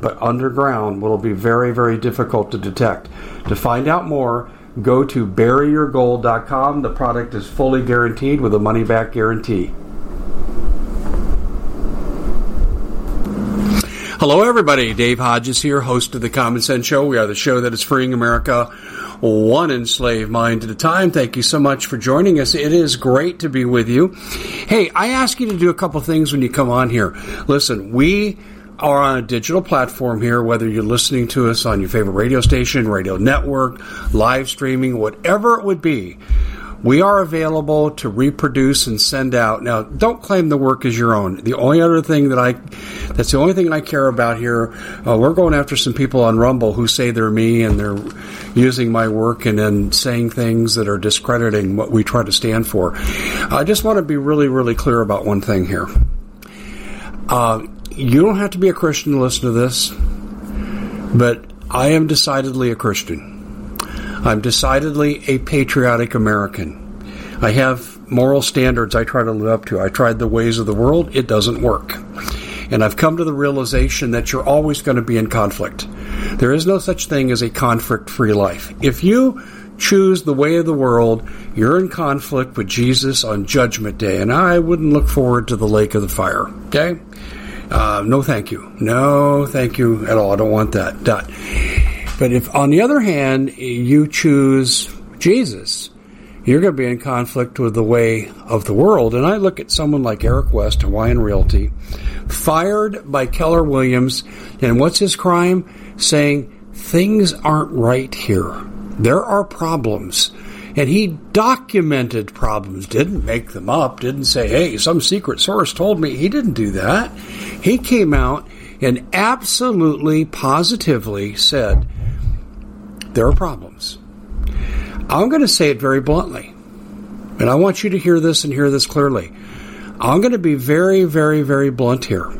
but underground will be very, very difficult to detect. To find out more, go to buryyourgold.com. The product is fully guaranteed with a money back guarantee. Hello, everybody. Dave Hodges here, host of The Common Sense Show. We are the show that is freeing America one enslaved mind at a time. Thank you so much for joining us. It is great to be with you. Hey, I ask you to do a couple things when you come on here. Listen, we are on a digital platform here, whether you're listening to us on your favorite radio station, radio network, live streaming, whatever it would be, we are available to reproduce and send out. Now, don't claim the work as your own. The only other thing that I, that's the only thing I care about here. Uh, we're going after some people on Rumble who say they're me and they're using my work and then saying things that are discrediting what we try to stand for. I just want to be really, really clear about one thing here. Uh, you don't have to be a Christian to listen to this, but I am decidedly a Christian. I'm decidedly a patriotic American. I have moral standards I try to live up to. I tried the ways of the world, it doesn't work. And I've come to the realization that you're always going to be in conflict. There is no such thing as a conflict free life. If you choose the way of the world, you're in conflict with Jesus on Judgment Day, and I wouldn't look forward to the lake of the fire. Okay? Uh, no, thank you. No, thank you at all. I don't want that. Done. But if, on the other hand, you choose Jesus, you're going to be in conflict with the way of the world. And I look at someone like Eric West, Hawaiian Realty, fired by Keller Williams, and what's his crime? Saying things aren't right here. There are problems. And he documented problems, didn't make them up, didn't say, hey, some secret source told me. He didn't do that. He came out and absolutely, positively said, there are problems. I'm going to say it very bluntly. And I want you to hear this and hear this clearly. I'm going to be very, very, very blunt here.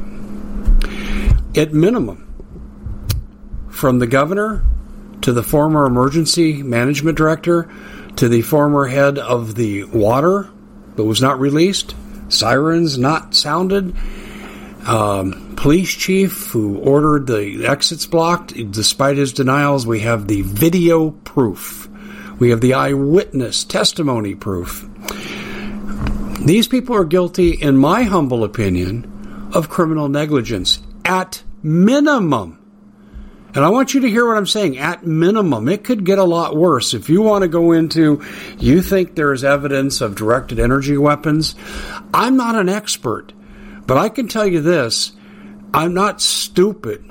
At minimum, from the governor to the former emergency management director to the former head of the water but was not released, sirens not sounded, um, police chief who ordered the exits blocked. Despite his denials, we have the video proof. We have the eyewitness testimony proof. These people are guilty, in my humble opinion, of criminal negligence at minimum. And I want you to hear what I'm saying. At minimum, it could get a lot worse. If you want to go into, you think there is evidence of directed energy weapons, I'm not an expert, but I can tell you this I'm not stupid.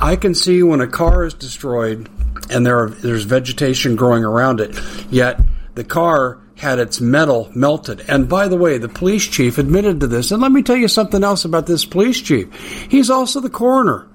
I can see when a car is destroyed and there are, there's vegetation growing around it, yet the car had its metal melted. And by the way, the police chief admitted to this. And let me tell you something else about this police chief. He's also the coroner.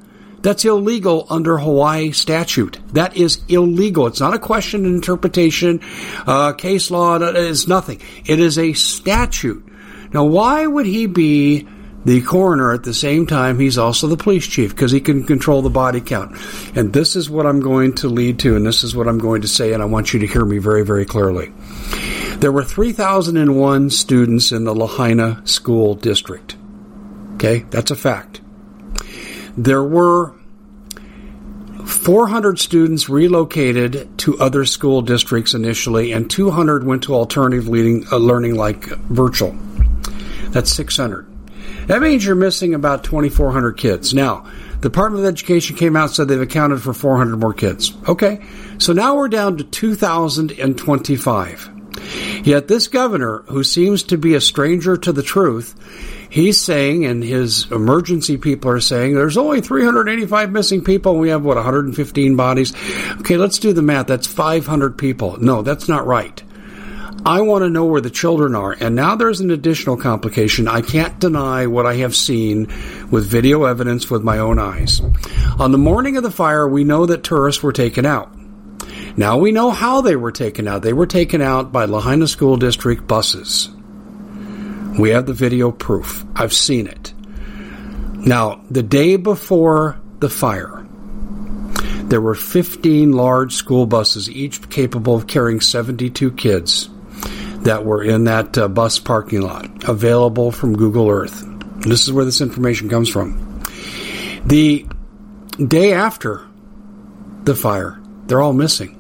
That's illegal under Hawaii statute. That is illegal. It's not a question of interpretation. Uh, case law is nothing. It is a statute. Now, why would he be the coroner at the same time he's also the police chief because he can control the body count. And this is what I'm going to lead to, and this is what I'm going to say, and I want you to hear me very, very clearly. There were 3,001 students in the Lahaina school district. Okay, that's a fact. There were 400 students relocated to other school districts initially, and 200 went to alternative leading, uh, learning like virtual. That's 600. That means you're missing about 2,400 kids. Now, the Department of Education came out and said they've accounted for 400 more kids. Okay, so now we're down to 2,025. Yet this governor, who seems to be a stranger to the truth, he's saying, and his emergency people are saying, there's only 385 missing people. We have, what, 115 bodies? Okay, let's do the math. That's 500 people. No, that's not right. I want to know where the children are. And now there's an additional complication. I can't deny what I have seen with video evidence with my own eyes. On the morning of the fire, we know that tourists were taken out. Now we know how they were taken out. They were taken out by Lahaina School District buses. We have the video proof. I've seen it. Now, the day before the fire, there were 15 large school buses, each capable of carrying 72 kids, that were in that uh, bus parking lot, available from Google Earth. This is where this information comes from. The day after the fire, they're all missing.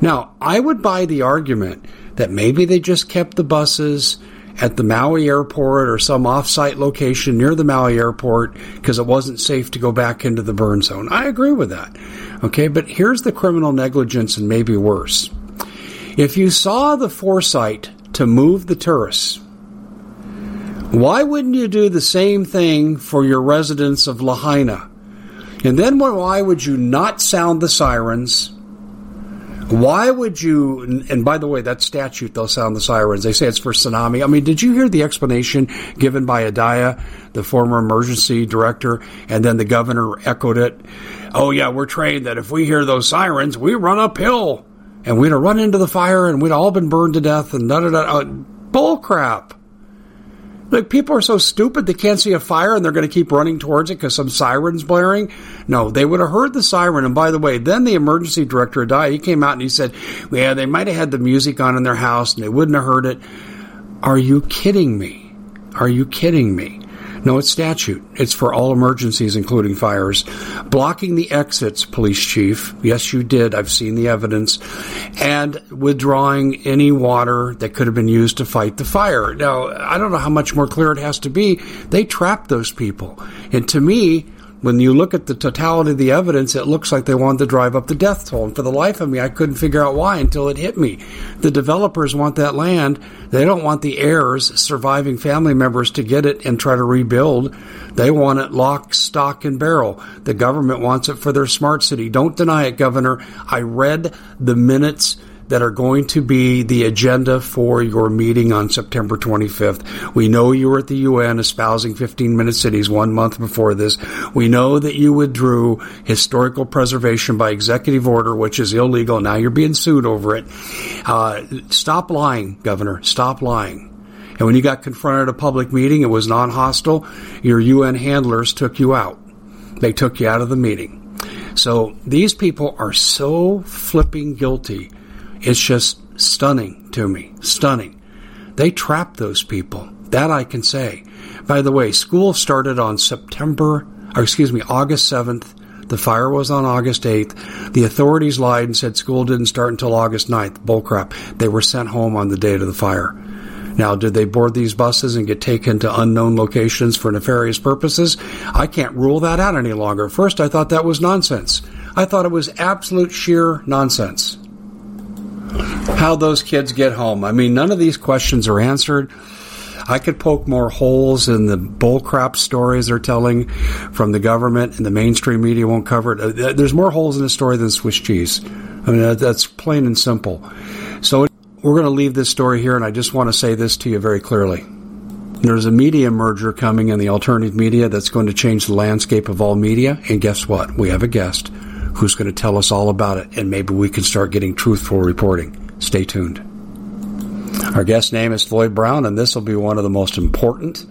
Now, I would buy the argument that maybe they just kept the buses at the Maui airport or some offsite location near the Maui airport because it wasn't safe to go back into the burn zone. I agree with that. Okay, but here's the criminal negligence and maybe worse. If you saw the foresight to move the tourists, why wouldn't you do the same thing for your residents of Lahaina? And then why would you not sound the sirens? Why would you? And by the way, that statute, they'll sound the sirens. They say it's for tsunami. I mean, did you hear the explanation given by Andaya, the former emergency director, and then the governor echoed it? Oh, yeah, we're trained that if we hear those sirens, we run uphill and we'd have run into the fire and we'd all been burned to death and da da da. Uh, bull crap. Like people are so stupid they can't see a fire and they're going to keep running towards it because some siren's blaring. No, they would have heard the siren. And by the way, then the emergency director died. He came out and he said, "Yeah, they might have had the music on in their house and they wouldn't have heard it." Are you kidding me? Are you kidding me? No, it's statute. It's for all emergencies, including fires. Blocking the exits, police chief. Yes, you did. I've seen the evidence. And withdrawing any water that could have been used to fight the fire. Now, I don't know how much more clear it has to be. They trapped those people. And to me, when you look at the totality of the evidence, it looks like they wanted to drive up the death toll. And for the life of me, I couldn't figure out why until it hit me. The developers want that land. They don't want the heirs, surviving family members, to get it and try to rebuild. They want it lock, stock, and barrel. The government wants it for their smart city. Don't deny it, Governor. I read the minutes that are going to be the agenda for your meeting on September 25th. We know you were at the UN espousing 15 minute cities one month before this. We know that you withdrew historical preservation by executive order, which is illegal. Now you're being sued over it. Uh, stop lying, Governor. Stop lying. And when you got confronted at a public meeting, it was non hostile. Your UN handlers took you out. They took you out of the meeting. So these people are so flipping guilty it's just stunning to me. Stunning. They trapped those people. That I can say. By the way, school started on September, or excuse me, August 7th. The fire was on August 8th. The authorities lied and said school didn't start until August 9th. Bullcrap. They were sent home on the date of the fire. Now, did they board these buses and get taken to unknown locations for nefarious purposes? I can't rule that out any longer. First, I thought that was nonsense. I thought it was absolute sheer nonsense how those kids get home. I mean, none of these questions are answered. I could poke more holes in the bullcrap stories they're telling from the government, and the mainstream media won't cover it. Uh, there's more holes in the story than Swiss cheese. I mean, that's plain and simple. So we're going to leave this story here, and I just want to say this to you very clearly. There's a media merger coming in the alternative media that's going to change the landscape of all media. And guess what? We have a guest who's going to tell us all about it, and maybe we can start getting truthful reporting. Stay tuned. Our guest name is Floyd Brown, and this will be one of the most important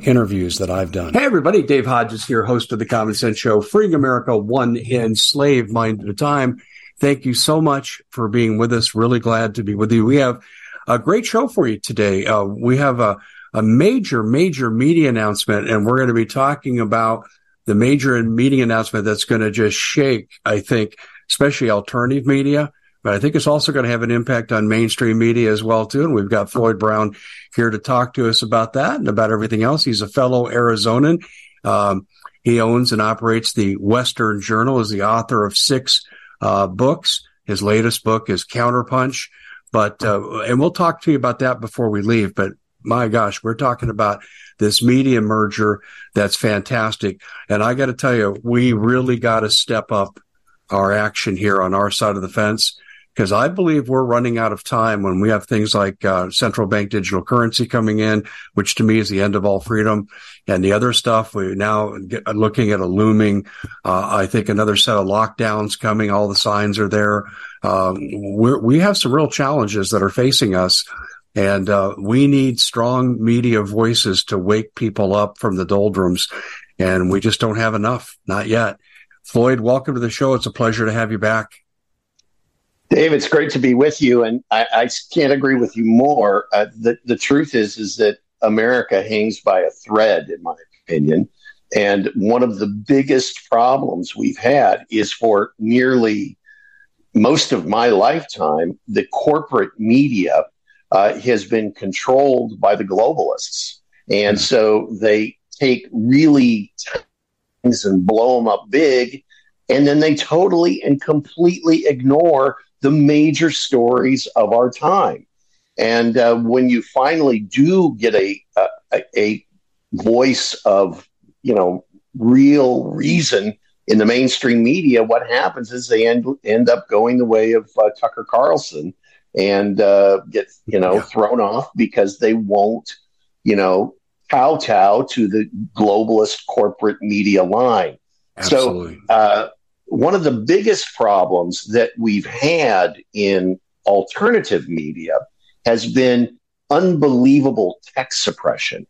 interviews that I've done. Hey, everybody. Dave Hodges here, host of the Common Sense Show, freeing America one enslaved mind at a time. Thank you so much for being with us. Really glad to be with you. We have a great show for you today. Uh, we have a, a major, major media announcement, and we're going to be talking about the major meeting announcement that's going to just shake, I think, especially alternative media but I think it's also going to have an impact on mainstream media as well too. And we've got Floyd Brown here to talk to us about that and about everything else. He's a fellow Arizonan. Um, he owns and operates the Western Journal. Is the author of six uh, books. His latest book is Counterpunch. But uh, and we'll talk to you about that before we leave. But my gosh, we're talking about this media merger that's fantastic. And I got to tell you, we really got to step up our action here on our side of the fence because I believe we're running out of time when we have things like uh, central bank digital currency coming in, which to me is the end of all freedom, and the other stuff. We're now get, looking at a looming, uh, I think, another set of lockdowns coming. All the signs are there. Um, we have some real challenges that are facing us. And uh, we need strong media voices to wake people up from the doldrums. And we just don't have enough, not yet. Floyd, welcome to the show. It's a pleasure to have you back. Dave, it's great to be with you, and I, I can't agree with you more. Uh, the the truth is is that America hangs by a thread, in my opinion, and one of the biggest problems we've had is for nearly most of my lifetime, the corporate media uh, has been controlled by the globalists, and so they take really things and blow them up big, and then they totally and completely ignore the major stories of our time. And uh, when you finally do get a, a, a voice of you know real reason in the mainstream media, what happens is they end end up going the way of uh, Tucker Carlson and uh, get you know yeah. thrown off because they won't you know kowtow to the globalist corporate media line. Absolutely. So uh, one of the biggest problems that we've had in alternative media has been unbelievable tech suppression.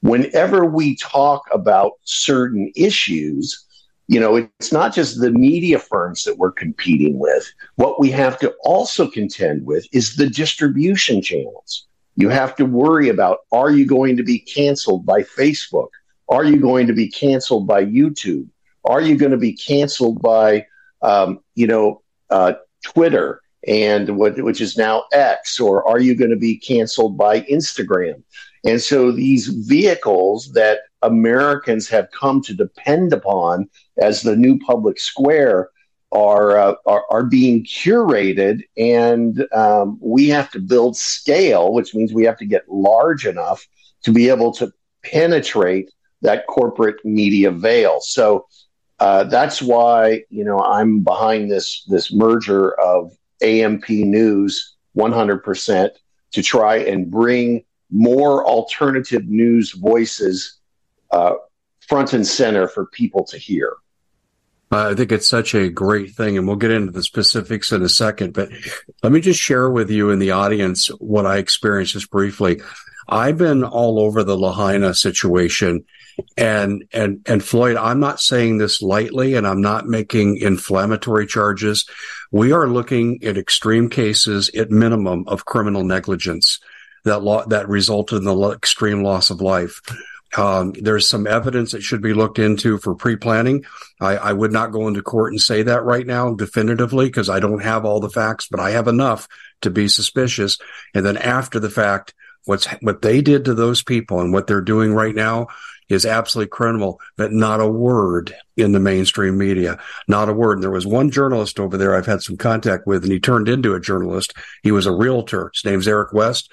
Whenever we talk about certain issues, you know, it's not just the media firms that we're competing with. What we have to also contend with is the distribution channels. You have to worry about are you going to be canceled by Facebook? Are you going to be canceled by YouTube? Are you going to be canceled by, um, you know, uh, Twitter and what, which is now X, or are you going to be canceled by Instagram? And so these vehicles that Americans have come to depend upon as the new public square are uh, are, are, being curated, and um, we have to build scale, which means we have to get large enough to be able to penetrate that corporate media veil. So uh, that's why you know I'm behind this this merger of AMP News 100% to try and bring more alternative news voices uh, front and center for people to hear. Uh, I think it's such a great thing, and we'll get into the specifics in a second. But let me just share with you in the audience what I experienced just briefly. I've been all over the Lahaina situation and, and, and Floyd, I'm not saying this lightly and I'm not making inflammatory charges. We are looking at extreme cases at minimum of criminal negligence that law, that resulted in the extreme loss of life. Um, there's some evidence that should be looked into for pre-planning. I, I, would not go into court and say that right now definitively because I don't have all the facts, but I have enough to be suspicious. And then after the fact, what's what they did to those people and what they're doing right now is absolutely criminal, but not a word in the mainstream media. Not a word. And there was one journalist over there I've had some contact with, and he turned into a journalist. He was a realtor. His name's Eric West.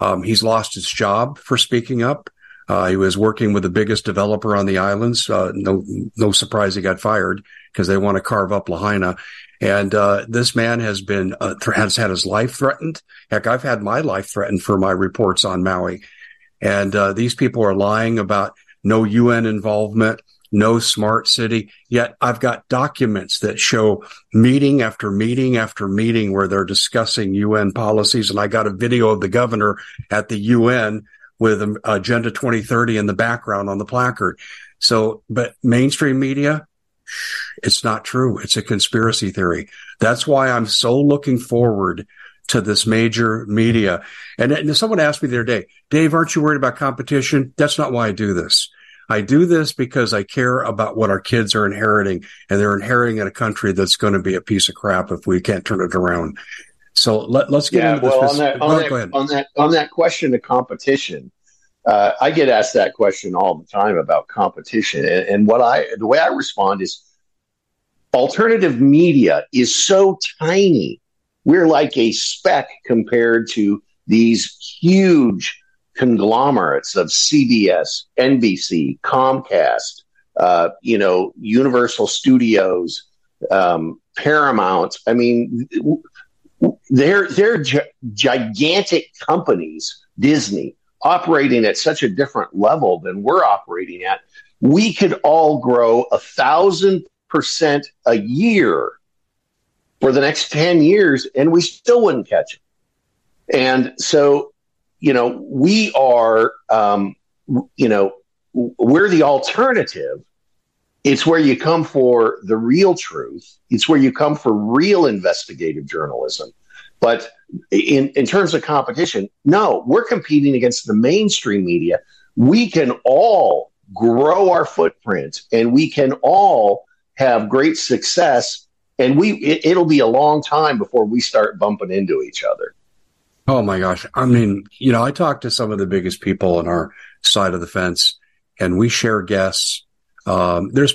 Um, he's lost his job for speaking up. Uh, he was working with the biggest developer on the islands. Uh, no, no surprise he got fired because they want to carve up Lahaina. And uh, this man has been uh, has had his life threatened. Heck, I've had my life threatened for my reports on Maui. And uh, these people are lying about no UN involvement, no smart city. Yet I've got documents that show meeting after meeting after meeting where they're discussing UN policies. And I got a video of the governor at the UN with Agenda 2030 in the background on the placard. So, but mainstream media, it's not true. It's a conspiracy theory. That's why I'm so looking forward to this major media. And, and someone asked me the other day, Dave, aren't you worried about competition? That's not why I do this. I do this because I care about what our kids are inheriting, and they're inheriting in a country that's going to be a piece of crap if we can't turn it around. So let, us get yeah, into well, this. On that, on, that, on that, on that question of competition, uh, I get asked that question all the time about competition, and, and what I the way I respond is alternative media is so tiny we're like a speck compared to these huge conglomerates of CBS, NBC, Comcast, uh, you know, Universal Studios, um, Paramount. I mean, they're they're gi- gigantic companies. Disney operating at such a different level than we're operating at. We could all grow a thousand percent a year for the next 10 years and we still wouldn't catch it. And so, you know, we are, um, you know, we're the alternative. It's where you come for the real truth. It's where you come for real investigative journalism. But in, in terms of competition, no, we're competing against the mainstream media. We can all grow our footprint and we can all have great success and we it, it'll be a long time before we start bumping into each other oh my gosh i mean you know i talk to some of the biggest people on our side of the fence and we share guests um, there's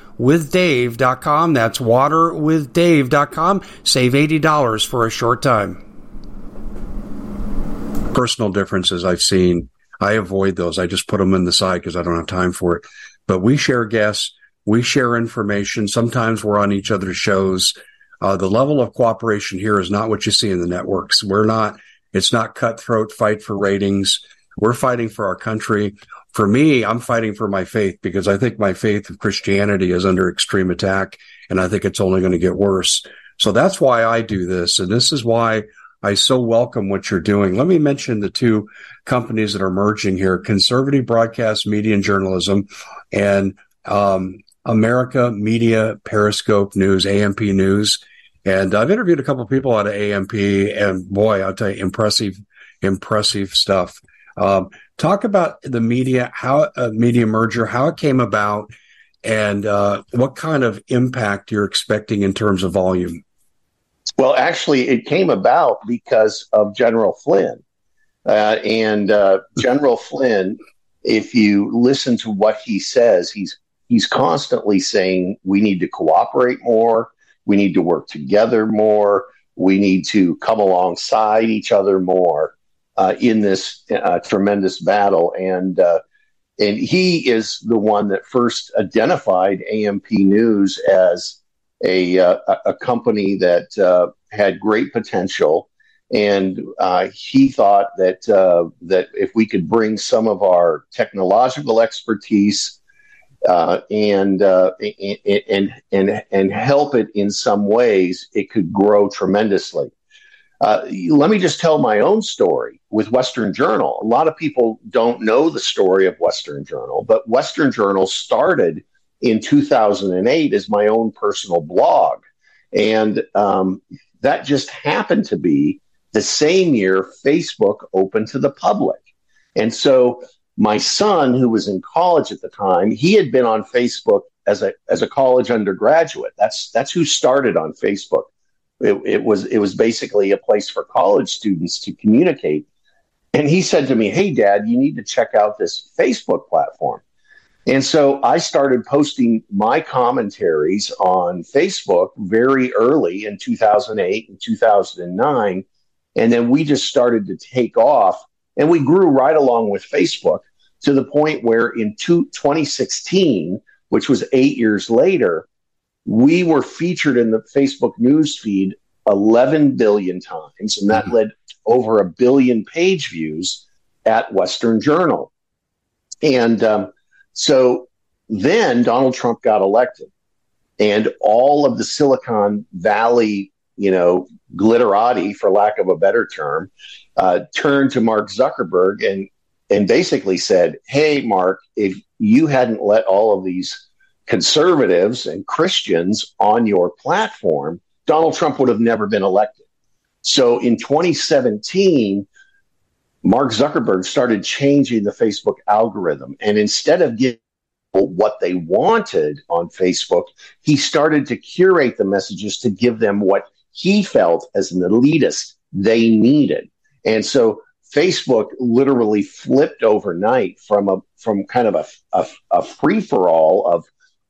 waterwithdave.com. That's waterwithdave.com. Save $80 for a short time. Personal differences I've seen, I avoid those. I just put them in the side because I don't have time for it. But we share guests, we share information. Sometimes we're on each other's shows. Uh, the level of cooperation here is not what you see in the networks. We're not, it's not cutthroat fight for ratings. We're fighting for our country for me, I'm fighting for my faith because I think my faith of Christianity is under extreme attack and I think it's only going to get worse. So that's why I do this. And this is why I so welcome what you're doing. Let me mention the two companies that are merging here, Conservative Broadcast Media and Journalism and, um, America Media Periscope News, AMP News. And I've interviewed a couple of people out of AMP and boy, I'll tell you, impressive, impressive stuff. Um, talk about the media, how a media merger, how it came about, and uh, what kind of impact you're expecting in terms of volume. Well, actually, it came about because of General Flynn. Uh, and uh, General Flynn, if you listen to what he says, he's he's constantly saying we need to cooperate more, we need to work together more, we need to come alongside each other more uh, in this uh, tremendous battle. And uh, and he is the one that first identified AMP News as a uh, a company that uh, had great potential. And he thought that that if we could bring some of our technological expertise uh, and, uh, and and and help it in some ways, it could grow tremendously. Uh, let me just tell my own story with Western Journal. A lot of people don't know the story of Western Journal, but Western Journal started in 2008 as my own personal blog, and um, that just happened to be the same year Facebook opened to the public, and so my son, who was in college at the time, he had been on Facebook as a as a college undergraduate. That's that's who started on Facebook. It, it was it was basically a place for college students to communicate. And he said to me, "Hey, Dad, you need to check out this Facebook platform." And so I started posting my commentaries on Facebook very early in 2008 and 2009. And then we just started to take off and we grew right along with Facebook to the point where in two, 2016, which was eight years later, we were featured in the Facebook news feed 11 billion times, and that mm-hmm. led over a billion page views at Western Journal. And um, so then Donald Trump got elected, and all of the Silicon Valley, you know, glitterati, for lack of a better term, uh, turned to Mark Zuckerberg and and basically said, Hey, Mark, if you hadn't let all of these conservatives and Christians on your platform, Donald Trump would have never been elected. So in 2017, Mark Zuckerberg started changing the Facebook algorithm. And instead of giving what they wanted on Facebook, he started to curate the messages to give them what he felt as an elitist they needed. And so Facebook literally flipped overnight from a from kind of a, a, a free for all of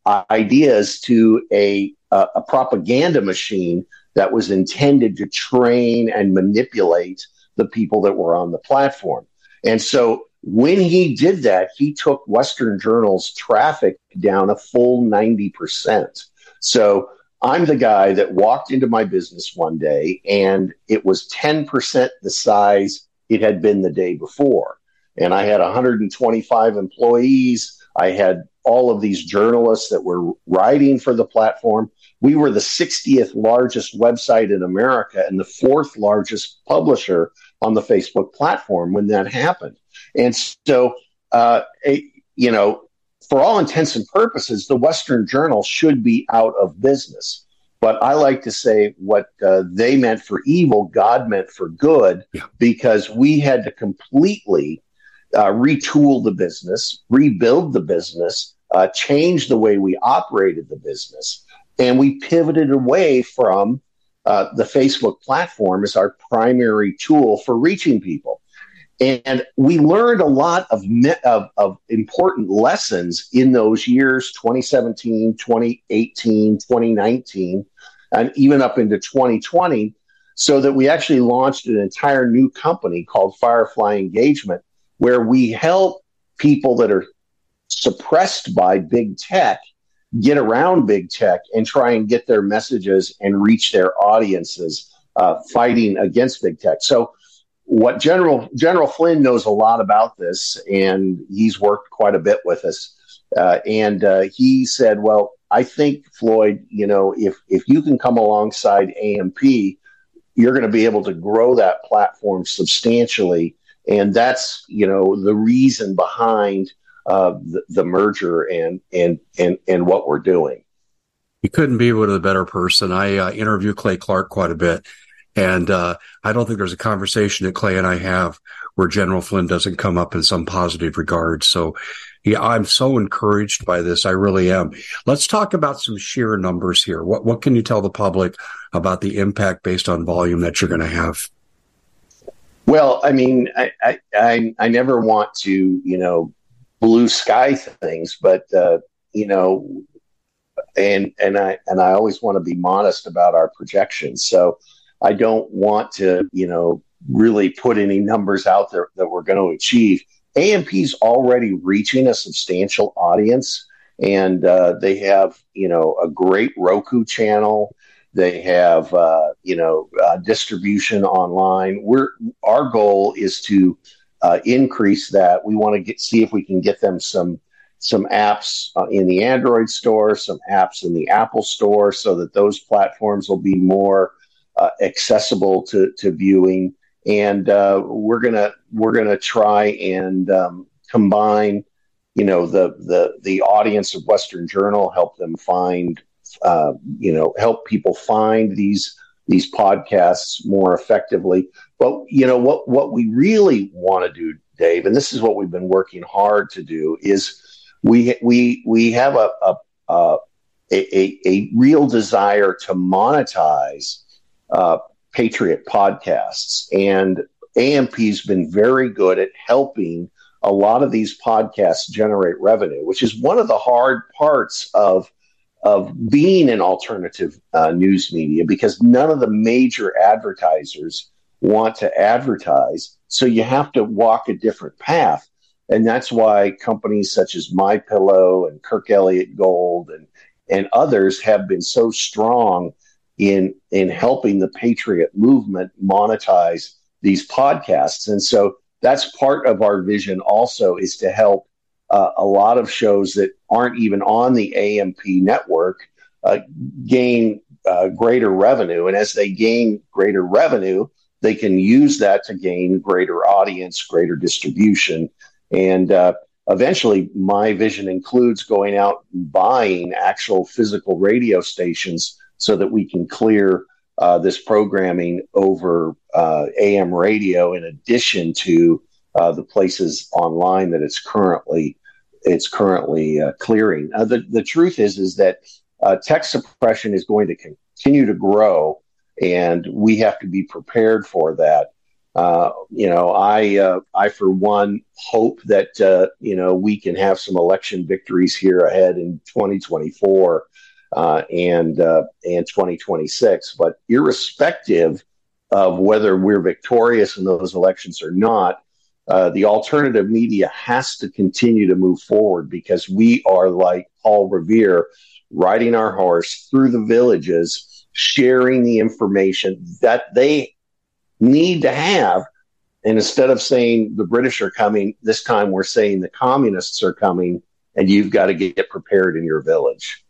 ideas to a, a, a propaganda machine that was intended to train and manipulate the people that were on the platform. And so when he did that, he took Western Journal's traffic down a full 90%. So I'm the guy that walked into my business one day and it was 10% the size it had been the day before. And I had 125 employees. I had all of these journalists that were writing for the platform. We were the 60th largest website in America and the fourth largest publisher on the Facebook platform when that happened. And so, uh, a, you know, for all intents and purposes, the Western Journal should be out of business. But I like to say what uh, they meant for evil, God meant for good, yeah. because we had to completely uh, retool the business, rebuild the business, uh, change the way we operated the business. And we pivoted away from uh, the Facebook platform as our primary tool for reaching people. And we learned a lot of, of, of, important lessons in those years 2017, 2018, 2019, and even up into 2020, so that we actually launched an entire new company called Firefly Engagement, where we help people that are suppressed by big tech get around big tech and try and get their messages and reach their audiences uh, fighting against big tech. So what General General Flynn knows a lot about this, and he's worked quite a bit with us. Uh, and uh, he said, "Well, I think Floyd, you know, if if you can come alongside AMP, you're going to be able to grow that platform substantially, and that's you know the reason behind uh, the, the merger and and and and what we're doing." You couldn't be with a better person. I uh, interview Clay Clark quite a bit, and uh, I don't think there's a conversation that Clay and I have where General Flynn doesn't come up in some positive regard. So, yeah, I'm so encouraged by this. I really am. Let's talk about some sheer numbers here. What what can you tell the public about the impact based on volume that you're going to have? Well, I mean, I, I I, I never want to you know blue sky things, but uh, you know, and and I and I always want to be modest about our projections. So I don't want to, you know, really put any numbers out there that we're going to achieve. AMP's already reaching a substantial audience, and uh, they have, you know, a great Roku channel. They have, uh, you know, uh, distribution online. We're our goal is to uh, increase that. We want to get see if we can get them some some apps uh, in the Android store, some apps in the Apple store, so that those platforms will be more uh, accessible to, to viewing. And uh, we're gonna we're gonna try and um, combine, you know, the the the audience of Western Journal, help them find, uh, you know, help people find these these podcasts more effectively. But you know what what we really want to do, Dave, and this is what we've been working hard to do is we we we have a a, a, a, a real desire to monetize uh, Patriot podcasts, and AMP's been very good at helping a lot of these podcasts generate revenue, which is one of the hard parts of of being an alternative uh, news media because none of the major advertisers want to advertise. So you have to walk a different path. And that's why companies such as My Pillow and Kirk Elliott Gold and and others have been so strong in in helping the patriot movement monetize these podcasts. And so that's part of our vision also is to help uh, a lot of shows that aren't even on the AMP network uh, gain uh, greater revenue. And as they gain greater revenue, they can use that to gain greater audience, greater distribution, and uh, eventually, my vision includes going out and buying actual physical radio stations so that we can clear uh, this programming over uh, AM radio in addition to uh, the places online that it's currently it's currently uh, clearing. Uh, the the truth is is that tech suppression is going to continue to grow, and we have to be prepared for that. Uh, you know, I uh, I for one hope that uh, you know we can have some election victories here ahead in 2024 uh, and uh, and 2026. But irrespective of whether we're victorious in those elections or not, uh, the alternative media has to continue to move forward because we are like Paul Revere, riding our horse through the villages, sharing the information that they need to have. And instead of saying the British are coming, this time we're saying the communists are coming, and you've got to get prepared in your village.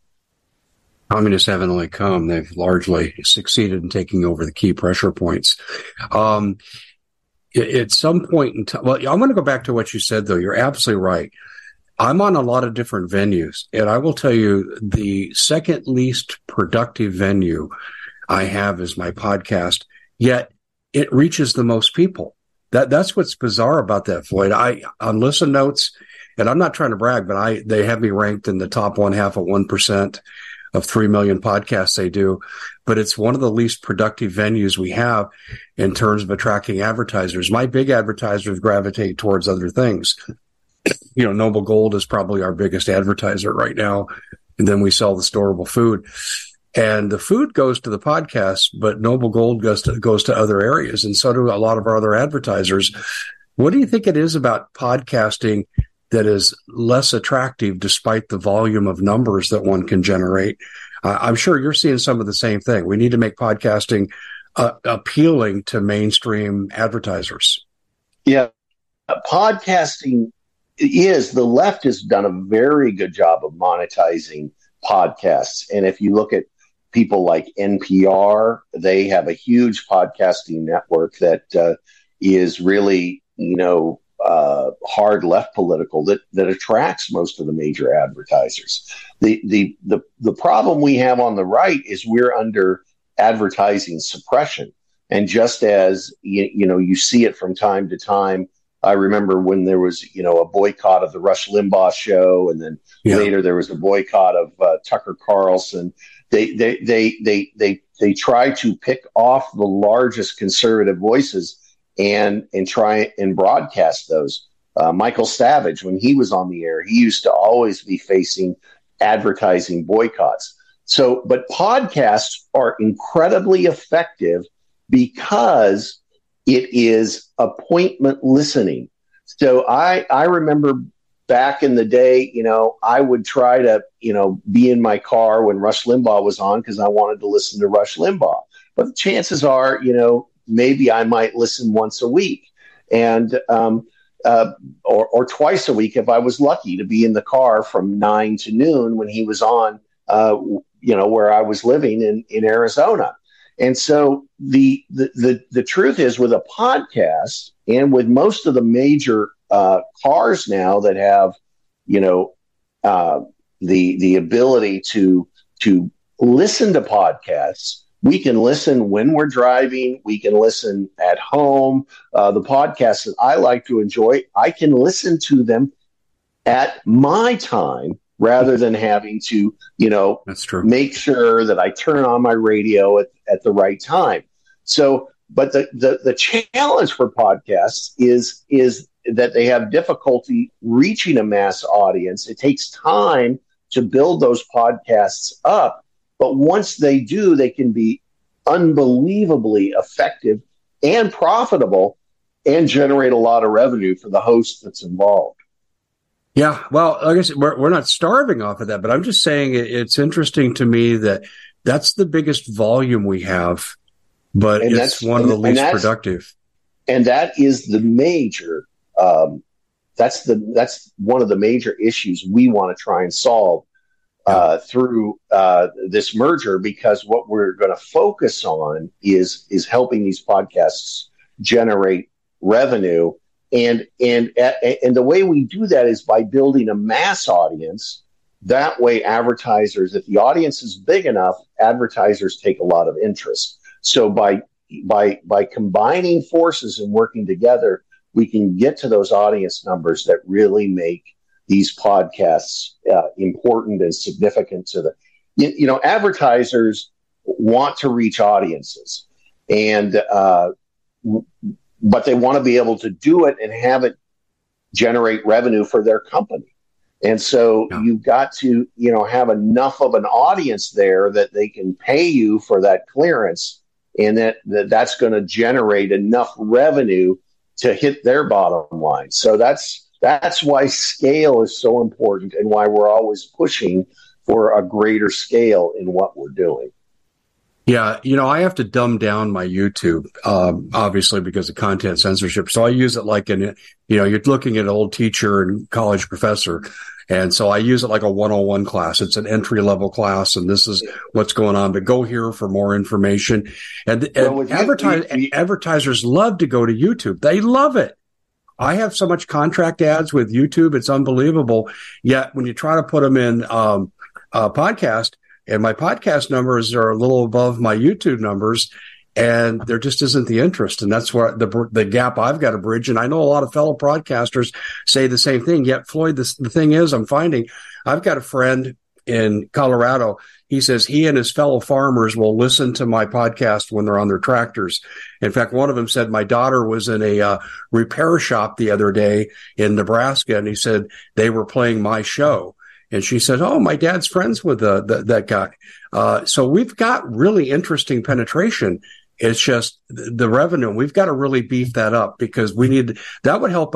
Communists haven't only come; they've largely succeeded in taking over the key pressure points. Um, at some point in time, well, I'm going to go back to what you said, though. You're absolutely right. I'm on a lot of different venues, and I will tell you the second least productive venue I have is my podcast. Yet it reaches the most people. That that's what's bizarre about that, Floyd. I on listen notes, and I'm not trying to brag, but I they have me ranked in the top one half of one percent of three million podcasts they do. But it's one of the least productive venues we have in terms of attracting advertisers. My big advertisers gravitate towards other things. You know, Noble Gold is probably our biggest advertiser right now. And then we sell the storable food and the food goes to the podcast, but Noble Gold goes to goes to other areas, and so do a lot of our other advertisers. What do you think it is about podcasting that is less attractive, despite the volume of numbers that one can generate? Uh, I'm sure you're seeing some of the same thing. We need to make podcasting uh, appealing to mainstream advertisers. Yeah, podcasting is the left has done a very good job of monetizing podcasts. And if you look at people like NPR. They have a huge podcasting network that uh, is really, you know, uh, hard left political that that attracts most of the major advertisers. The the the the problem we have on the right is we're under advertising suppression, and just as you, you know, you see it from time to time. I remember when there was, you know, a boycott of the Rush Limbaugh show, and then yeah. later there was a boycott of uh, Tucker Carlson they they they they they they try to pick off the largest conservative voices and and try and broadcast those. Uh, Michael Savage, when he was on the air, he used to always be facing advertising boycotts. So, but podcasts are incredibly effective because it is appointment listening. So I, I remember back in the day, you know, I would try to, you know, be in my car when Rush Limbaugh was on because I wanted to listen to Rush Limbaugh. But the chances are, you know, maybe I might listen once a week and, um, uh, or, or twice a week if I was lucky to be in the car from nine to noon when he was on, uh, you know, where I was living in, in Arizona. And so the, the, the, the truth is with a podcast and with most of the major uh, cars now that have, you know, uh, the the ability to to listen to podcasts. We can listen when we're driving. We can listen at home. Uh, the podcasts that I like to enjoy, I can listen to them at my time rather than having to, you know, that's true. Make sure that I turn on my radio at, at the right time. So, but the, the the challenge for podcasts is is that they have difficulty reaching a mass audience. It takes time to build those podcasts up. But once they do, they can be unbelievably effective and profitable and generate a lot of revenue for the host that's involved. Yeah, well, I guess we're, we're not starving off of that, but I'm just saying it's interesting to me that that's the biggest volume we have, but and it's one of the least productive. And that is the major um, that's the that's one of the major issues we want to try and solve uh, through uh, this merger because what we're going to focus on is is helping these podcasts generate revenue. And and and the way we do that is by building a mass audience. That way advertisers if the audience is big enough advertisers take a lot of interest. So by by by combining forces and working together we can get to those audience numbers that really make these podcasts uh, important and significant to the you, you, know advertisers want to reach audiences and uh, but they want to be able to do it and have it generate revenue for their company and so yeah. you've got to you know have enough of an audience there that they can pay you for that clearance and that, that that's going to generate enough revenue to hit their bottom line. So that's that's why scale is so important and why we're always pushing for a greater scale in what we're doing. Yeah, you know, I have to dumb down my YouTube, um, obviously because of content censorship. So I use it like an, you know, you're looking at an old teacher and college professor. And so I use it like a 101 class. It's an entry level class and this is what's going on, but go here for more information. And, and well, advertise, you, you, advertisers love to go to YouTube. They love it. I have so much contract ads with YouTube. It's unbelievable. Yet when you try to put them in, um, a podcast, and my podcast numbers are a little above my YouTube numbers and there just isn't the interest. And that's where the, the gap I've got to bridge. And I know a lot of fellow broadcasters say the same thing. Yet Floyd, this, the thing is, I'm finding I've got a friend in Colorado. He says he and his fellow farmers will listen to my podcast when they're on their tractors. In fact, one of them said my daughter was in a uh, repair shop the other day in Nebraska and he said they were playing my show. And she said, "Oh, my dad's friends with the, the, that guy." Uh, so we've got really interesting penetration. It's just the revenue. We've got to really beef that up because we need that would help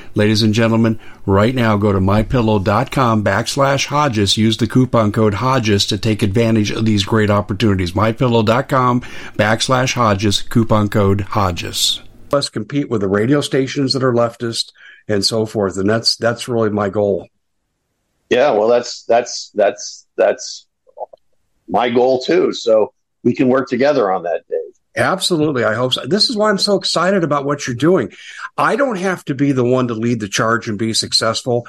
Ladies and gentlemen, right now go to mypillow.com backslash Hodges. Use the coupon code Hodges to take advantage of these great opportunities. Mypillow.com backslash Hodges, coupon code Hodges. Let's compete with the radio stations that are leftist and so forth. And that's, that's really my goal. Yeah, well, that's, that's, that's, that's my goal too. So we can work together on that, Dave. Absolutely. I hope so. This is why I'm so excited about what you're doing. I don't have to be the one to lead the charge and be successful.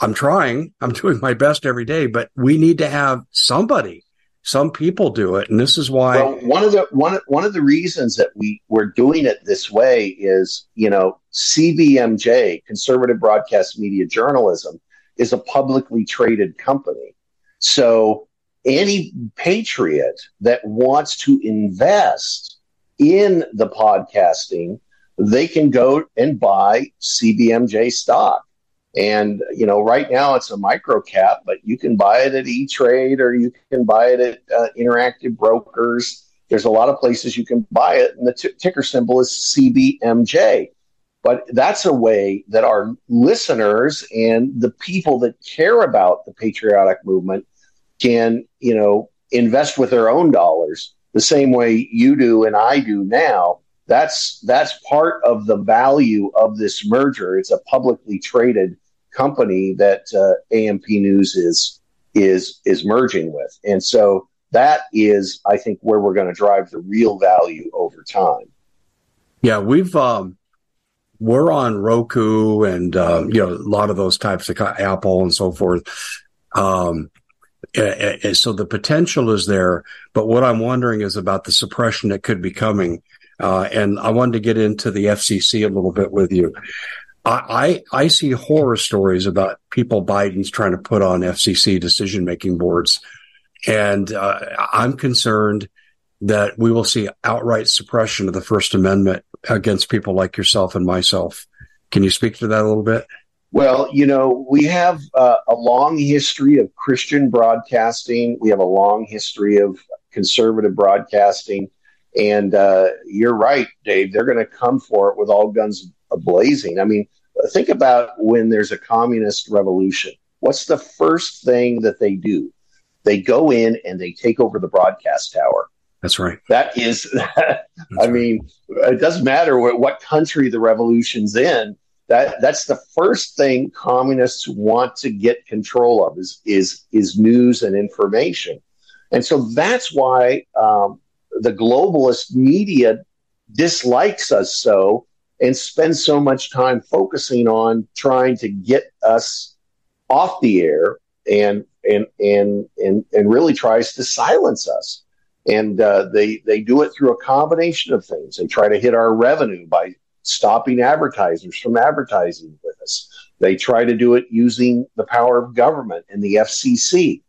I'm trying. I'm doing my best every day, but we need to have somebody. Some people do it, and this is why. Well, one of the one one of the reasons that we we're doing it this way is, you know, CBMJ, Conservative Broadcast Media Journalism, is a publicly traded company. So any patriot that wants to invest in the podcasting, they can go and buy CBMJ stock. And, you know, right now it's a micro cap, but you can buy it at E Trade or you can buy it at uh, Interactive Brokers. There's a lot of places you can buy it. And the t- ticker symbol is CBMJ. But that's a way that our listeners and the people that care about the patriotic movement can, you know, invest with their own dollars the same way you do and I do now. That's that's part of the value of this merger. It's a publicly traded company that uh, AMP News is is is merging with, and so that is, I think, where we're going to drive the real value over time. Yeah, we've um, we're on Roku and uh, you know a lot of those types of Apple and so forth. Um, so the potential is there, but what I'm wondering is about the suppression that could be coming. Uh, and I wanted to get into the FCC a little bit with you. I, I, I see horror stories about people Biden's trying to put on FCC decision making boards, and uh, I'm concerned that we will see outright suppression of the First Amendment against people like yourself and myself. Can you speak to that a little bit? Well, you know, we have uh, a long history of Christian broadcasting. We have a long history of conservative broadcasting. And uh, you're right, Dave. They're going to come for it with all guns blazing. I mean, think about when there's a communist revolution. What's the first thing that they do? They go in and they take over the broadcast tower. That's right. That is, I mean, it doesn't matter what, what country the revolution's in. That that's the first thing communists want to get control of is is is news and information, and so that's why um, the globalist media dislikes us so and spends so much time focusing on trying to get us off the air and and and and and really tries to silence us and uh, they they do it through a combination of things. They try to hit our revenue by stopping advertisers from advertising with us. They try to do it using the power of government and the FCC.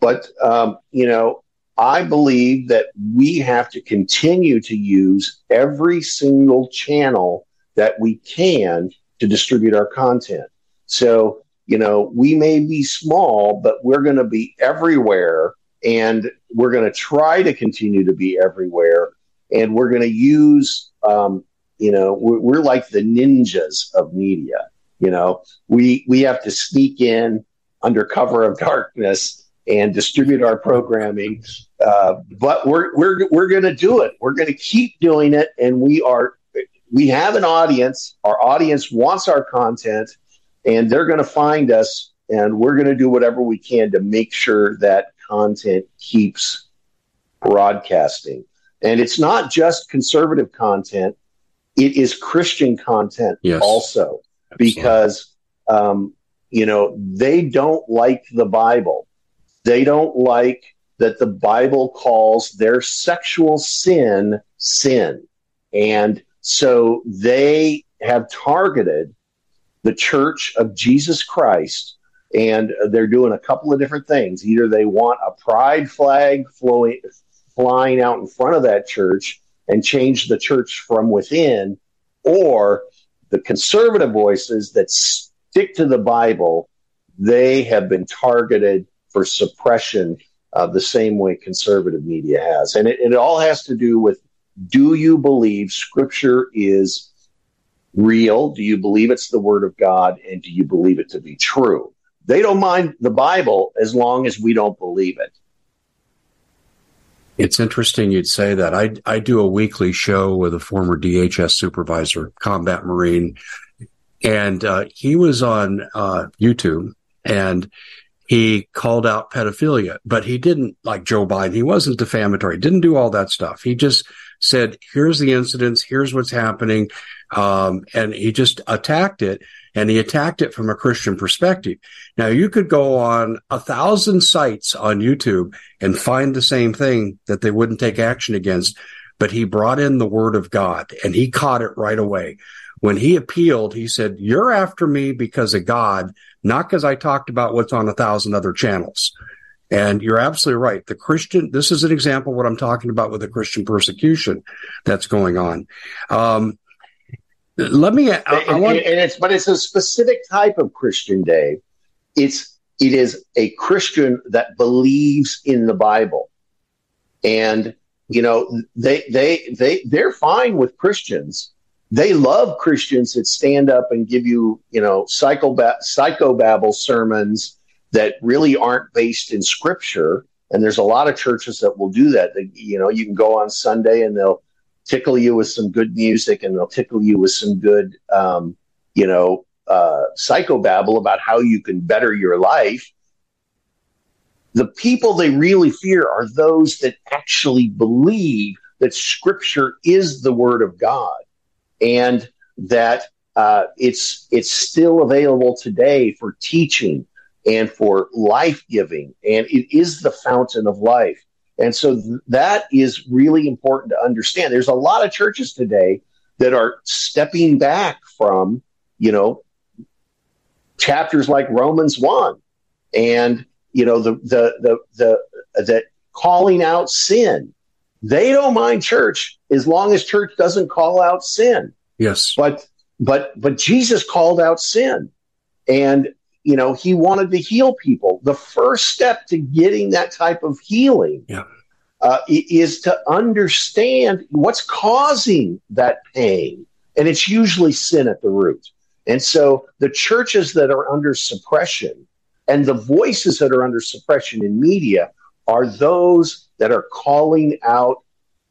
But um, you know, I believe that we have to continue to use every single channel that we can to distribute our content. So you know, we may be small, but we're going to be everywhere and we're going to try to continue to be everywhere and we're going to use um, you know we're, we're, like the ninjas of media you know. We we have to sneak in under cover of darkness and distribute our programming uh, but we're we're we're going to do it. We're going to keep doing it and we are we have an audience. Our audience wants our content and they're going to find us and we're going to do whatever we can to make sure that content keeps broadcasting. And it's not just conservative content, it is Christian content yes. also, Absolutely. because, um, you know, they don't like the Bible. They don't like that the Bible calls their sexual sin sin. And so they have targeted the church of Jesus Christ and they're doing a couple of different things. Either they want a pride flag flowing, flying out in front of that church and change the church from within, or the conservative voices that stick to the Bible, they have been targeted for suppression uh, the same way conservative media has. And it, it all has to do with do you believe Scripture is real? Do you believe it's the Word of God? And do you believe it to be true? They don't mind the Bible as long as we don't believe it. It's interesting you'd say that. I, I do a weekly show with a former DHS supervisor, combat Marine, and uh, he was on uh, YouTube and he called out pedophilia, but he didn't like Joe Biden. He wasn't defamatory. Didn't do all that stuff. He just said, "Here's the incidents. Here's what's happening," um, and he just attacked it and he attacked it from a Christian perspective. Now you could go on a thousand sites on YouTube and find the same thing that they wouldn't take action against, but he brought in the word of God and he caught it right away. When he appealed, he said, you're after me because of God, not because I talked about what's on a thousand other channels. And you're absolutely right. The Christian, this is an example of what I'm talking about with the Christian persecution that's going on. Um, let me, I, I want, and, and it's, but it's a specific type of Christian, Dave. It's, it is a Christian that believes in the Bible. And, you know, they, they, they, they're fine with Christians. They love Christians that stand up and give you, you know, psychoba- psychobabble sermons that really aren't based in scripture. And there's a lot of churches that will do that. They, you know, you can go on Sunday and they'll tickle you with some good music and they'll tickle you with some good, um, you know, uh, psychobabble about how you can better your life. The people they really fear are those that actually believe that scripture is the word of God and that uh, it's it's still available today for teaching and for life giving, and it is the fountain of life. And so th- that is really important to understand. There's a lot of churches today that are stepping back from, you know, chapters like Romans 1 and, you know, the, the, the, the, that calling out sin. They don't mind church as long as church doesn't call out sin. Yes. But, but, but Jesus called out sin. And you know, he wanted to heal people. The first step to getting that type of healing yeah. uh, is to understand what's causing that pain. And it's usually sin at the root. And so the churches that are under suppression and the voices that are under suppression in media are those that are calling out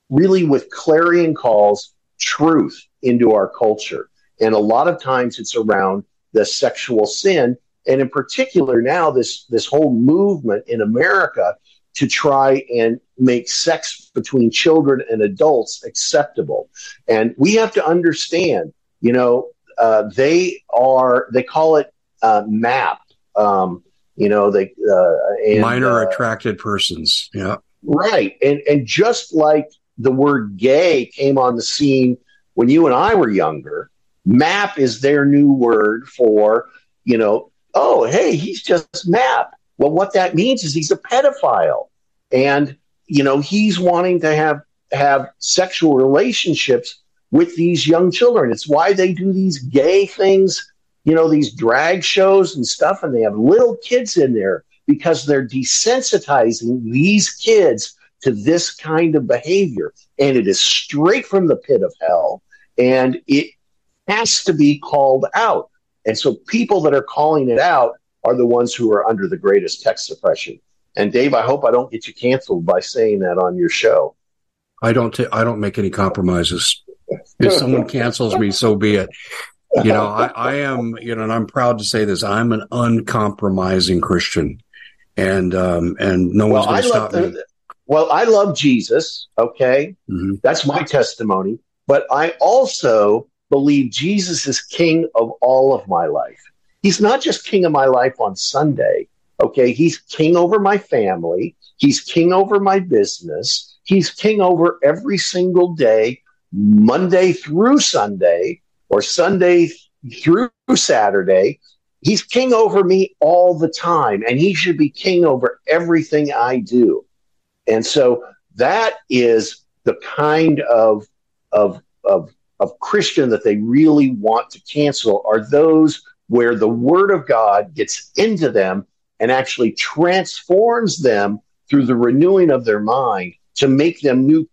really with clarion calls truth into our culture. And a lot of times it's around the sexual sin and in particular now this this whole movement in America to try and make sex between children and adults acceptable. And we have to understand, you know, uh, they are they call it uh, MAP. Um, you know, they uh, and, minor uh, attracted persons. Yeah, right. And and just like the word gay came on the scene when you and I were younger, MAP is their new word for you know oh, hey, he's just Map. Well, what that means is he's a pedophile. And, you know, he's wanting to have, have sexual relationships with these young children. It's why they do these gay things, you know, these drag shows and stuff, and they have little kids in there because they're desensitizing these kids to this kind of behavior. And it is straight from the pit of hell. And it has to be called out. And so people that are calling it out are the ones who are under the greatest tech suppression. And Dave, I hope I don't get you canceled by saying that on your show. I don't. T- I don't make any compromises. If someone cancels me, so be it. You know, I, I am. You know, and I'm proud to say this. I'm an uncompromising Christian, and um, and no well, one's going to stop the, me. Well, I love Jesus. Okay, mm-hmm. that's my testimony. But I also believe Jesus is king of all of my life. He's not just king of my life on Sunday. Okay. He's king over my family. He's king over my business. He's king over every single day, Monday through Sunday or Sunday through Saturday. He's king over me all the time, and he should be king over everything I do. And so that is the kind of, of, of of Christian that they really want to cancel are those where the word of God gets into them and actually transforms them through the renewing of their mind to make them new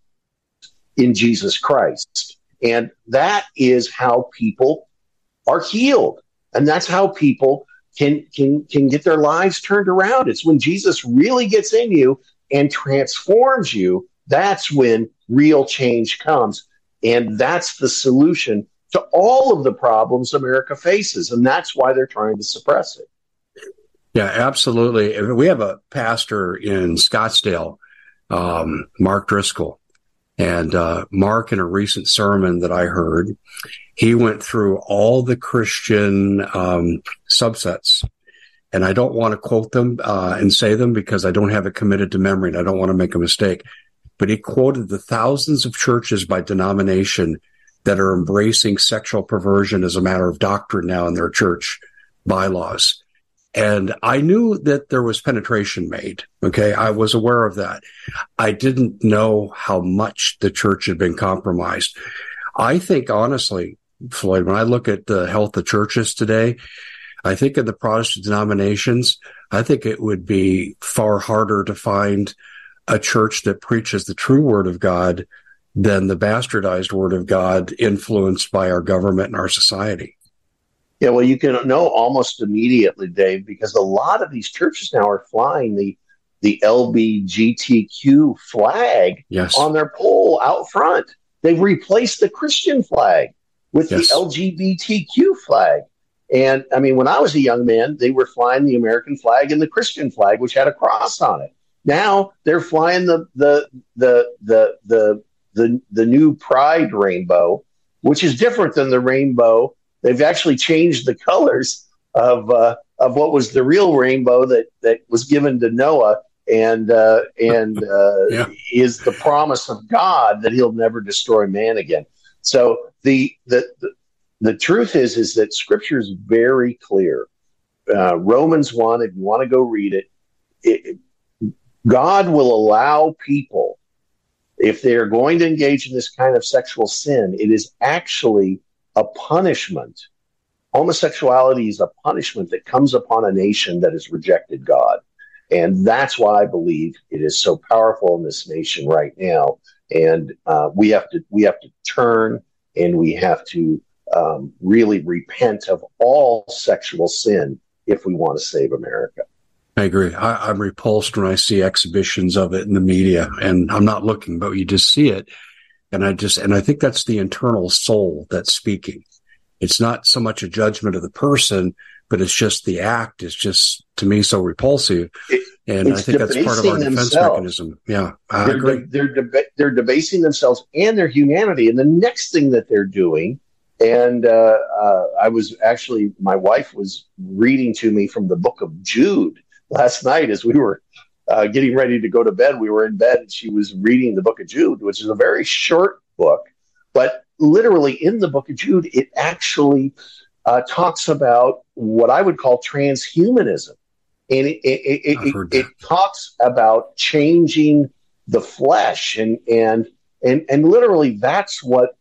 in Jesus Christ. And that is how people are healed. And that's how people can can can get their lives turned around. It's when Jesus really gets in you and transforms you, that's when real change comes. And that's the solution to all of the problems America faces. And that's why they're trying to suppress it. Yeah, absolutely. We have a pastor in Scottsdale, um, Mark Driscoll. And uh, Mark, in a recent sermon that I heard, he went through all the Christian um, subsets. And I don't want to quote them uh, and say them because I don't have it committed to memory and I don't want to make a mistake but he quoted the thousands of churches by denomination that are embracing sexual perversion as a matter of doctrine now in their church bylaws. And I knew that there was penetration made. Okay. I was aware of that. I didn't know how much the church had been compromised. I think honestly, Floyd, when I look at the health of churches today, I think in the Protestant denominations, I think it would be far harder to find a church that preaches the true word of God than the bastardized word of God influenced by our government and our society. Yeah, well, you can know almost immediately, Dave, because a lot of these churches now are flying the the LBGTQ flag yes. on their pole out front. They've replaced the Christian flag with yes. the LGBTQ flag. And I mean, when I was a young man, they were flying the American flag and the Christian flag, which had a cross on it. Now they're flying the the the the the the, the new Pride rainbow, which is different than the rainbow. They've actually changed the colors of uh, of what was the real rainbow that that was given to Noah and uh, and uh, yeah. is the promise of God that He'll never destroy man again. So the the the, the truth is is that Scripture is very clear. Uh, Romans one, if you want to go read it, it, God will allow people if they are going to engage in this kind of sexual sin. It is actually a punishment. Homosexuality is a punishment that comes upon a nation that has rejected God. And that's why I believe it is so powerful in this nation right now. And uh, we have to we have to turn and we have to um, really repent of all sexual sin if we want to save America. I agree. I, am repulsed when I see exhibitions of it in the media, and I'm not looking, but you just see it, and I just and I think that's the internal soul that's speaking. It's not so much a judgment of the person, but it's just the act is just to me so repulsive. And I think that's part of our defense themselves. mechanism. Yeah, I they're, agree. They're, they're, they're debasing themselves and their humanity. And the next thing that they're doing, and uh, uh, I was actually, my wife was reading to me from the book of Jude last night as we were uh, getting ready to go to bed. We were in bed and she was reading the book of Jude, which is a very short book. But literally in the book of Jude, it actually uh, talks about what I would call transhumanism. And it, it, it, it, it talks about changing the flesh and, and, and, and literally that's what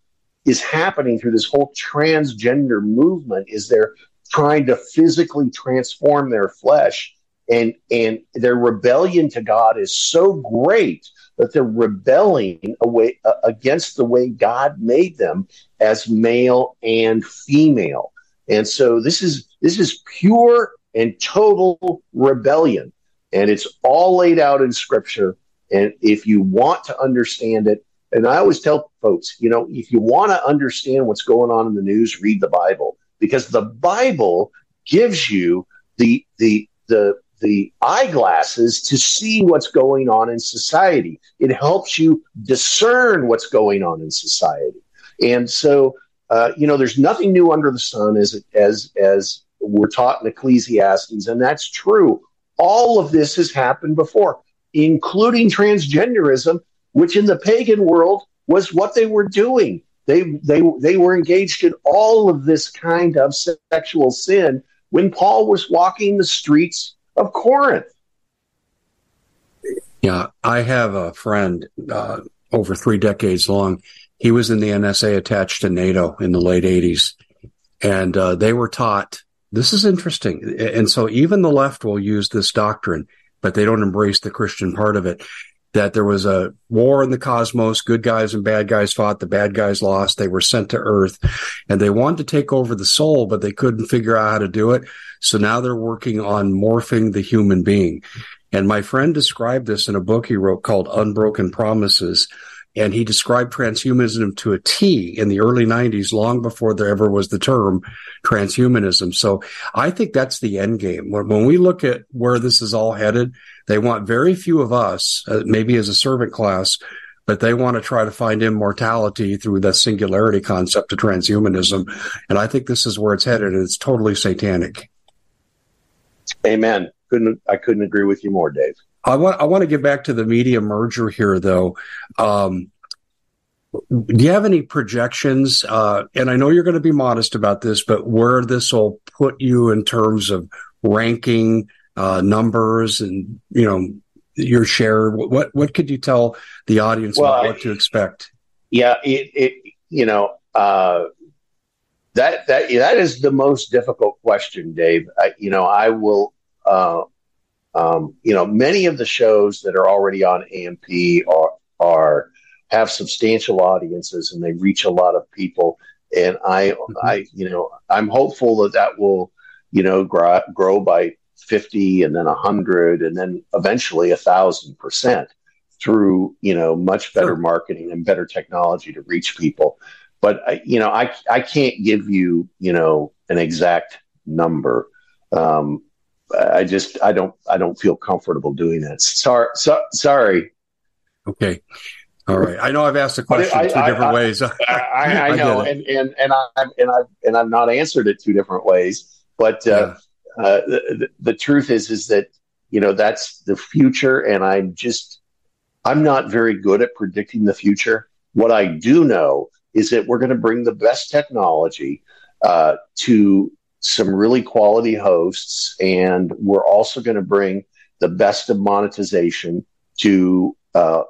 is happening through this whole transgender movement is they're trying to physically transform their flesh and and their rebellion to God is so great that they're rebelling away uh, against the way God made them as male and female. And so this is this is pure and total rebellion. And it's all laid out in scripture. And if you want to understand it, and I always tell folks, you know, if you want to understand what's going on in the news, read the Bible because the Bible gives you the the the the eyeglasses to see what's going on in society. It helps you discern what's going on in society. And so, uh, you know, there's nothing new under the sun as as as we're taught in Ecclesiastes, and that's true. All of this has happened before, including transgenderism, which in the pagan world was what they were doing. They they they were engaged in all of this kind of sexual sin when Paul was walking the streets of Corinth. Yeah, I have a friend uh, over three decades long. He was in the NSA attached to NATO in the late 80s. And uh, they were taught this is interesting. And so even the left will use this doctrine, but they don't embrace the Christian part of it that there was a war in the cosmos. Good guys and bad guys fought. The bad guys lost. They were sent to Earth and they wanted to take over the soul, but they couldn't figure out how to do it. So now they're working on morphing the human being. And my friend described this in a book he wrote called Unbroken Promises. And he described transhumanism to a T in the early 90s, long before there ever was the term transhumanism. So I think that's the end game. When, we look at where this is all headed, they want very few of us, uh, maybe as a servant class, but they want to try to find immortality through the singularity concept of transhumanism. And I think this is where it's headed. And It's totally satanic. Amen. Couldn't I couldn't agree with you more, Dave. I want I want to get back to the media merger here, though. Um, do you have any projections? Uh, and I know you're going to be modest about this, but where this will put you in terms of ranking uh, numbers and you know your share? What what could you tell the audience well, about what to expect? Yeah, it, it you know uh, that that that is the most difficult question, Dave. I, you know, I will. Um, you know, many of the shows that are already on AMP are are have substantial audiences and they reach a lot of people. And I, mm-hmm. I, you know, I'm hopeful that that will, you know, grow, grow by 50 and then 100 and then eventually a thousand percent through you know much better marketing and better technology to reach people but I, you know i i can't give you you know an exact number um, i just i don't i don't feel comfortable doing that sorry so, sorry okay all right I know I've asked the question I, two I, different ways. I, I know, and and and I and I and I've not answered it two different ways. But uh, yeah. uh, the, the truth is, is that you know that's the future, and I'm just I'm not very good at predicting the future. What I do know is that we're going to bring the best technology uh, to some really quality hosts, and we're also going to bring the best of monetization to uh,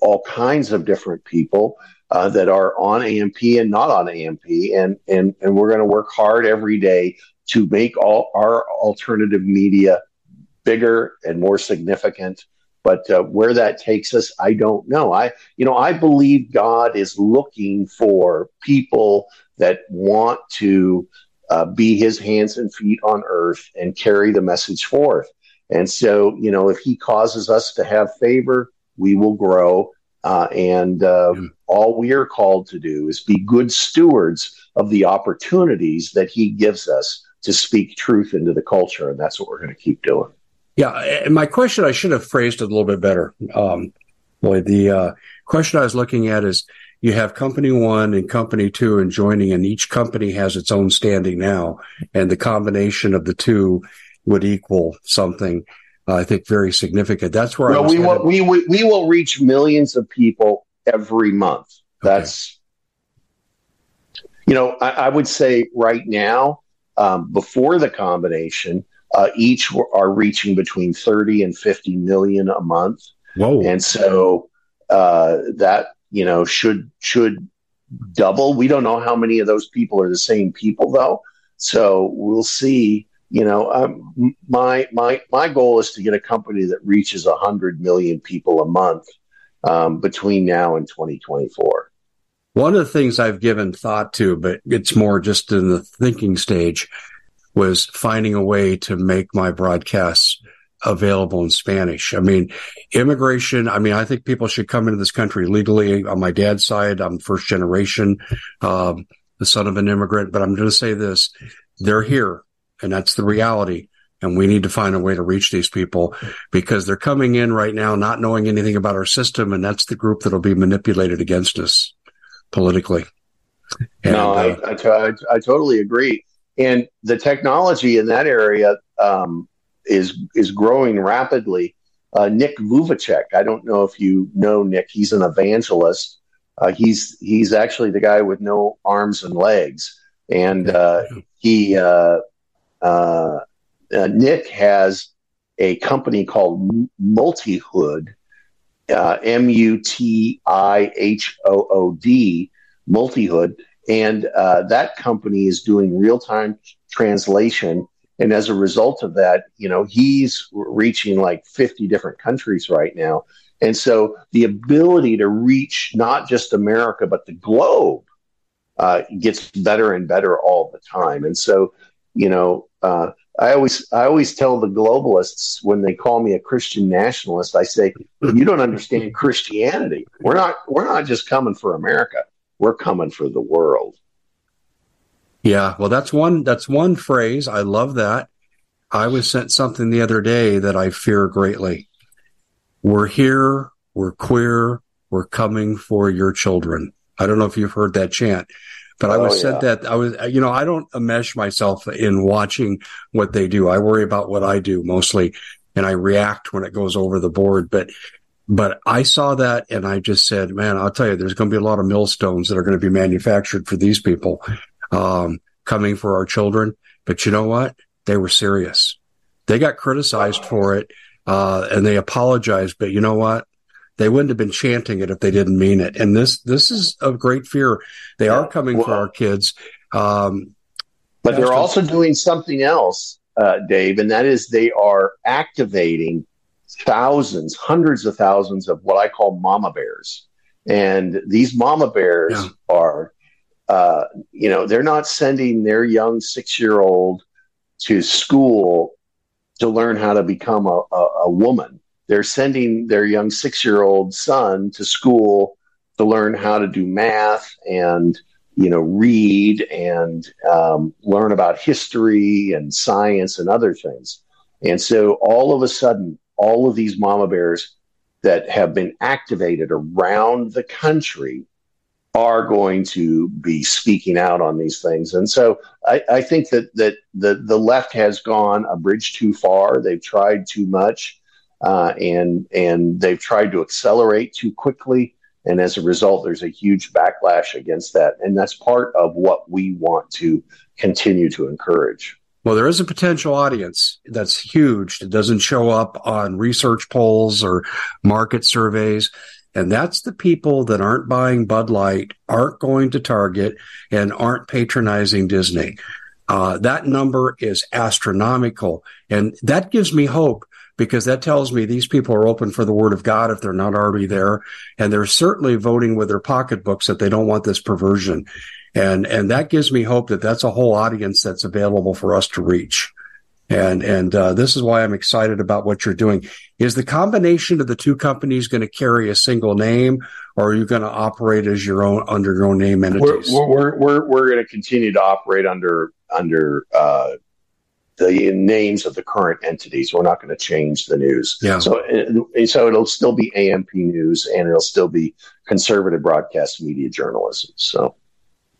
all kinds of different people uh, that are on AMP and not on AMP, and and and we're going to work hard every day to make all our alternative media bigger and more significant. But uh, where that takes us, I don't know. I you know I believe God is looking for people that want to uh, be His hands and feet on earth and carry the message forth. And so, you know, if He causes us to have favor, we will grow. Uh, and uh, all we are called to do is be good stewards of the opportunities that he gives us to speak truth into the culture. And that's what we're going to keep doing. Yeah. And my question, I should have phrased it a little bit better. Um, boy, the uh, question I was looking at is you have company one and company two and joining, and each company has its own standing now. And the combination of the two would equal something. I think very significant. That's where well, we will we, we we will reach millions of people every month. That's okay. you know I, I, would say right now um, before the combination, uh, each are reaching between thirty and fifty million a month. Whoa! And so uh, that you know should should double. We don't know how many of those people are the same people though, so we'll see you know, um, my my my goal is to get a company that reaches hundred million people a month um, between now and 2024. One of the things I've given thought to, but it's more just in the thinking stage, was finding a way to make my broadcasts available in Spanish. I mean, immigration. I mean, I think people should come into this country legally. On my dad's side, I'm first generation, um, the son of an immigrant. But I'm going to say this: they're here and that's the reality. And we need to find a way to reach these people because they're coming in right now not knowing anything about our system. And that's the group that'll be manipulated against us politically. And, no, I, uh, I, t- I, I totally agree. And the technology in that area um, is is growing rapidly. Uh, Nick Vujicic, I don't know if you know Nick. He's an evangelist. Uh, he's he's actually the guy with no arms and legs, and uh, he uh, uh, uh, Nick has a company called Mutihood, uh, M U T I H O O D, Mutihood. And uh, that company is doing real time translation. And as a result of that, you know, he's reaching like 50 different countries right now. And so the ability to reach not just America, but the globe uh, gets better and better all the time. And so you know, uh, I always I always tell the globalists when they call me a Christian nationalist, I say you don't understand Christianity. We're not we're not just coming for America. We're coming for the world. Yeah, well, that's one that's one phrase. I love that. I was sent something the other day that I fear greatly. We're here. We're queer. We're coming for your children. I don't know if you've heard that chant. But I was oh, said that I was, you know, I don't mesh myself in watching what they do. I worry about what I do mostly and I react when it goes over the board. But, but I saw that and I just said, man, I'll tell you, there's going to be a lot of millstones that are going to be manufactured for these people, um, coming for our children. But you know what? They were serious. They got criticized for it, uh, and they apologized. But you know what? They wouldn't have been chanting it if they didn't mean it. And this this is a great fear. They are coming well, for our kids. Um, but they're also doing something else, uh, Dave, and that is they are activating thousands, hundreds of thousands of what I call mama bears. And these mama bears yeah. are, uh, you know, they're not sending their young six year old to school to learn how to become a, a, a woman. They're sending their young six year old son to school to learn how to do math and you know read and um, learn about history and science and other things and so all of a sudden all of these mama bears that have been activated around the country are going to be speaking out on these things. And so I, I, think that, that the, the left has gone a bridge too far. They've tried too much uh, and, and they've tried to accelerate too quickly. And as a result, there's a huge backlash against that. And that's part of what we want to continue to encourage. Well, there is a potential audience that's huge that doesn't show up on research polls or market surveys. And that's the people that aren't buying Bud Light, aren't going to Target, and aren't patronizing Disney. Uh, that number is astronomical. And that gives me hope because that tells me these people are open for the word of God if they're not already there. And they're certainly voting with their pocketbooks that they don't want this perversion. And, and that gives me hope that that's a whole audience that's available for us to reach. And, and, uh, this is why I'm excited about what you're doing. Is the combination of the two companies going to carry a single name or are you going to operate as your own, under your own name entities? We're, we're, we're, we're going to continue to operate under, under, uh, the names of the current entities. We're not going to change the news. Yeah. So, so it'll still be AMP News and it'll still be conservative broadcast media journalism. So,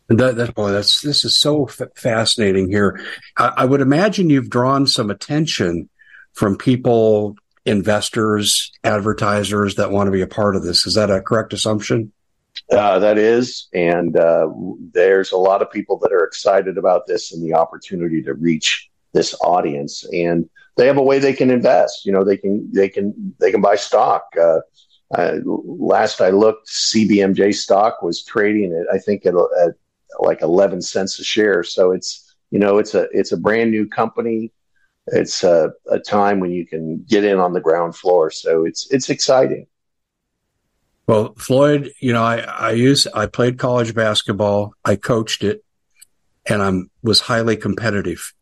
that, that boy, that's this is so f- fascinating here. I, I, would imagine you've drawn some attention from people, investors, advertisers that want to be a part of this. Is that a correct assumption? Uh, that is, and uh, there's a lot of people that are excited about this and the opportunity to reach this audience, and they have a way they can invest. You know, they can they can they can buy stock. Uh last I looked, CBMJ stock was trading at I think at, at like 11 cents a share. So it's, you know, it's a, it's a brand new company. It's a, a time when you can get in on the ground floor. So it's, it's exciting. Well, Floyd, you know, I, I used, I played college basketball. I coached it and I'm, was highly competitive.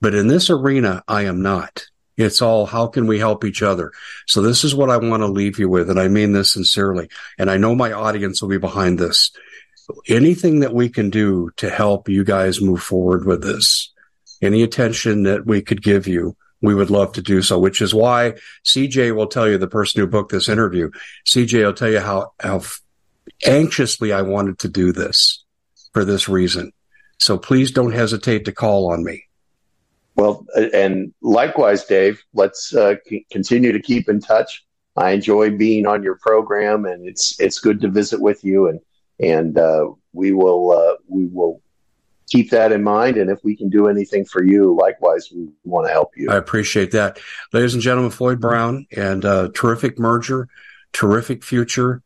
But in this arena, I am not. It's all how can we help each other? So this is what I want to leave you with. And I mean this sincerely. And I know my audience will be behind this anything that we can do to help you guys move forward with this, any attention that we could give you, we would love to do so, which is why CJ will tell you, the person who booked this interview, CJ will tell you how, how anxiously I wanted to do this for this reason. So please don't hesitate to call on me. Well, and likewise, Dave, let's uh, c- continue to keep in touch. I enjoy being on your program and it's, it's good to visit with you and and uh, we will uh, we will keep that in mind. And if we can do anything for you, likewise, we want to help you. I appreciate that, ladies and gentlemen. Floyd Brown and uh, terrific merger, terrific future.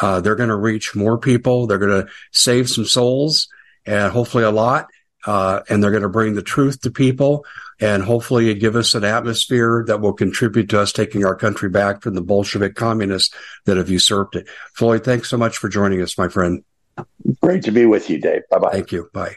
Uh, they're going to reach more people. They're going to save some souls and hopefully a lot. Uh, and they're going to bring the truth to people and hopefully it give us an atmosphere that will contribute to us taking our country back from the Bolshevik communists that have usurped it. Floyd, thanks so much for joining us, my friend. Great to be with you, Dave. Bye bye. Thank you. Bye.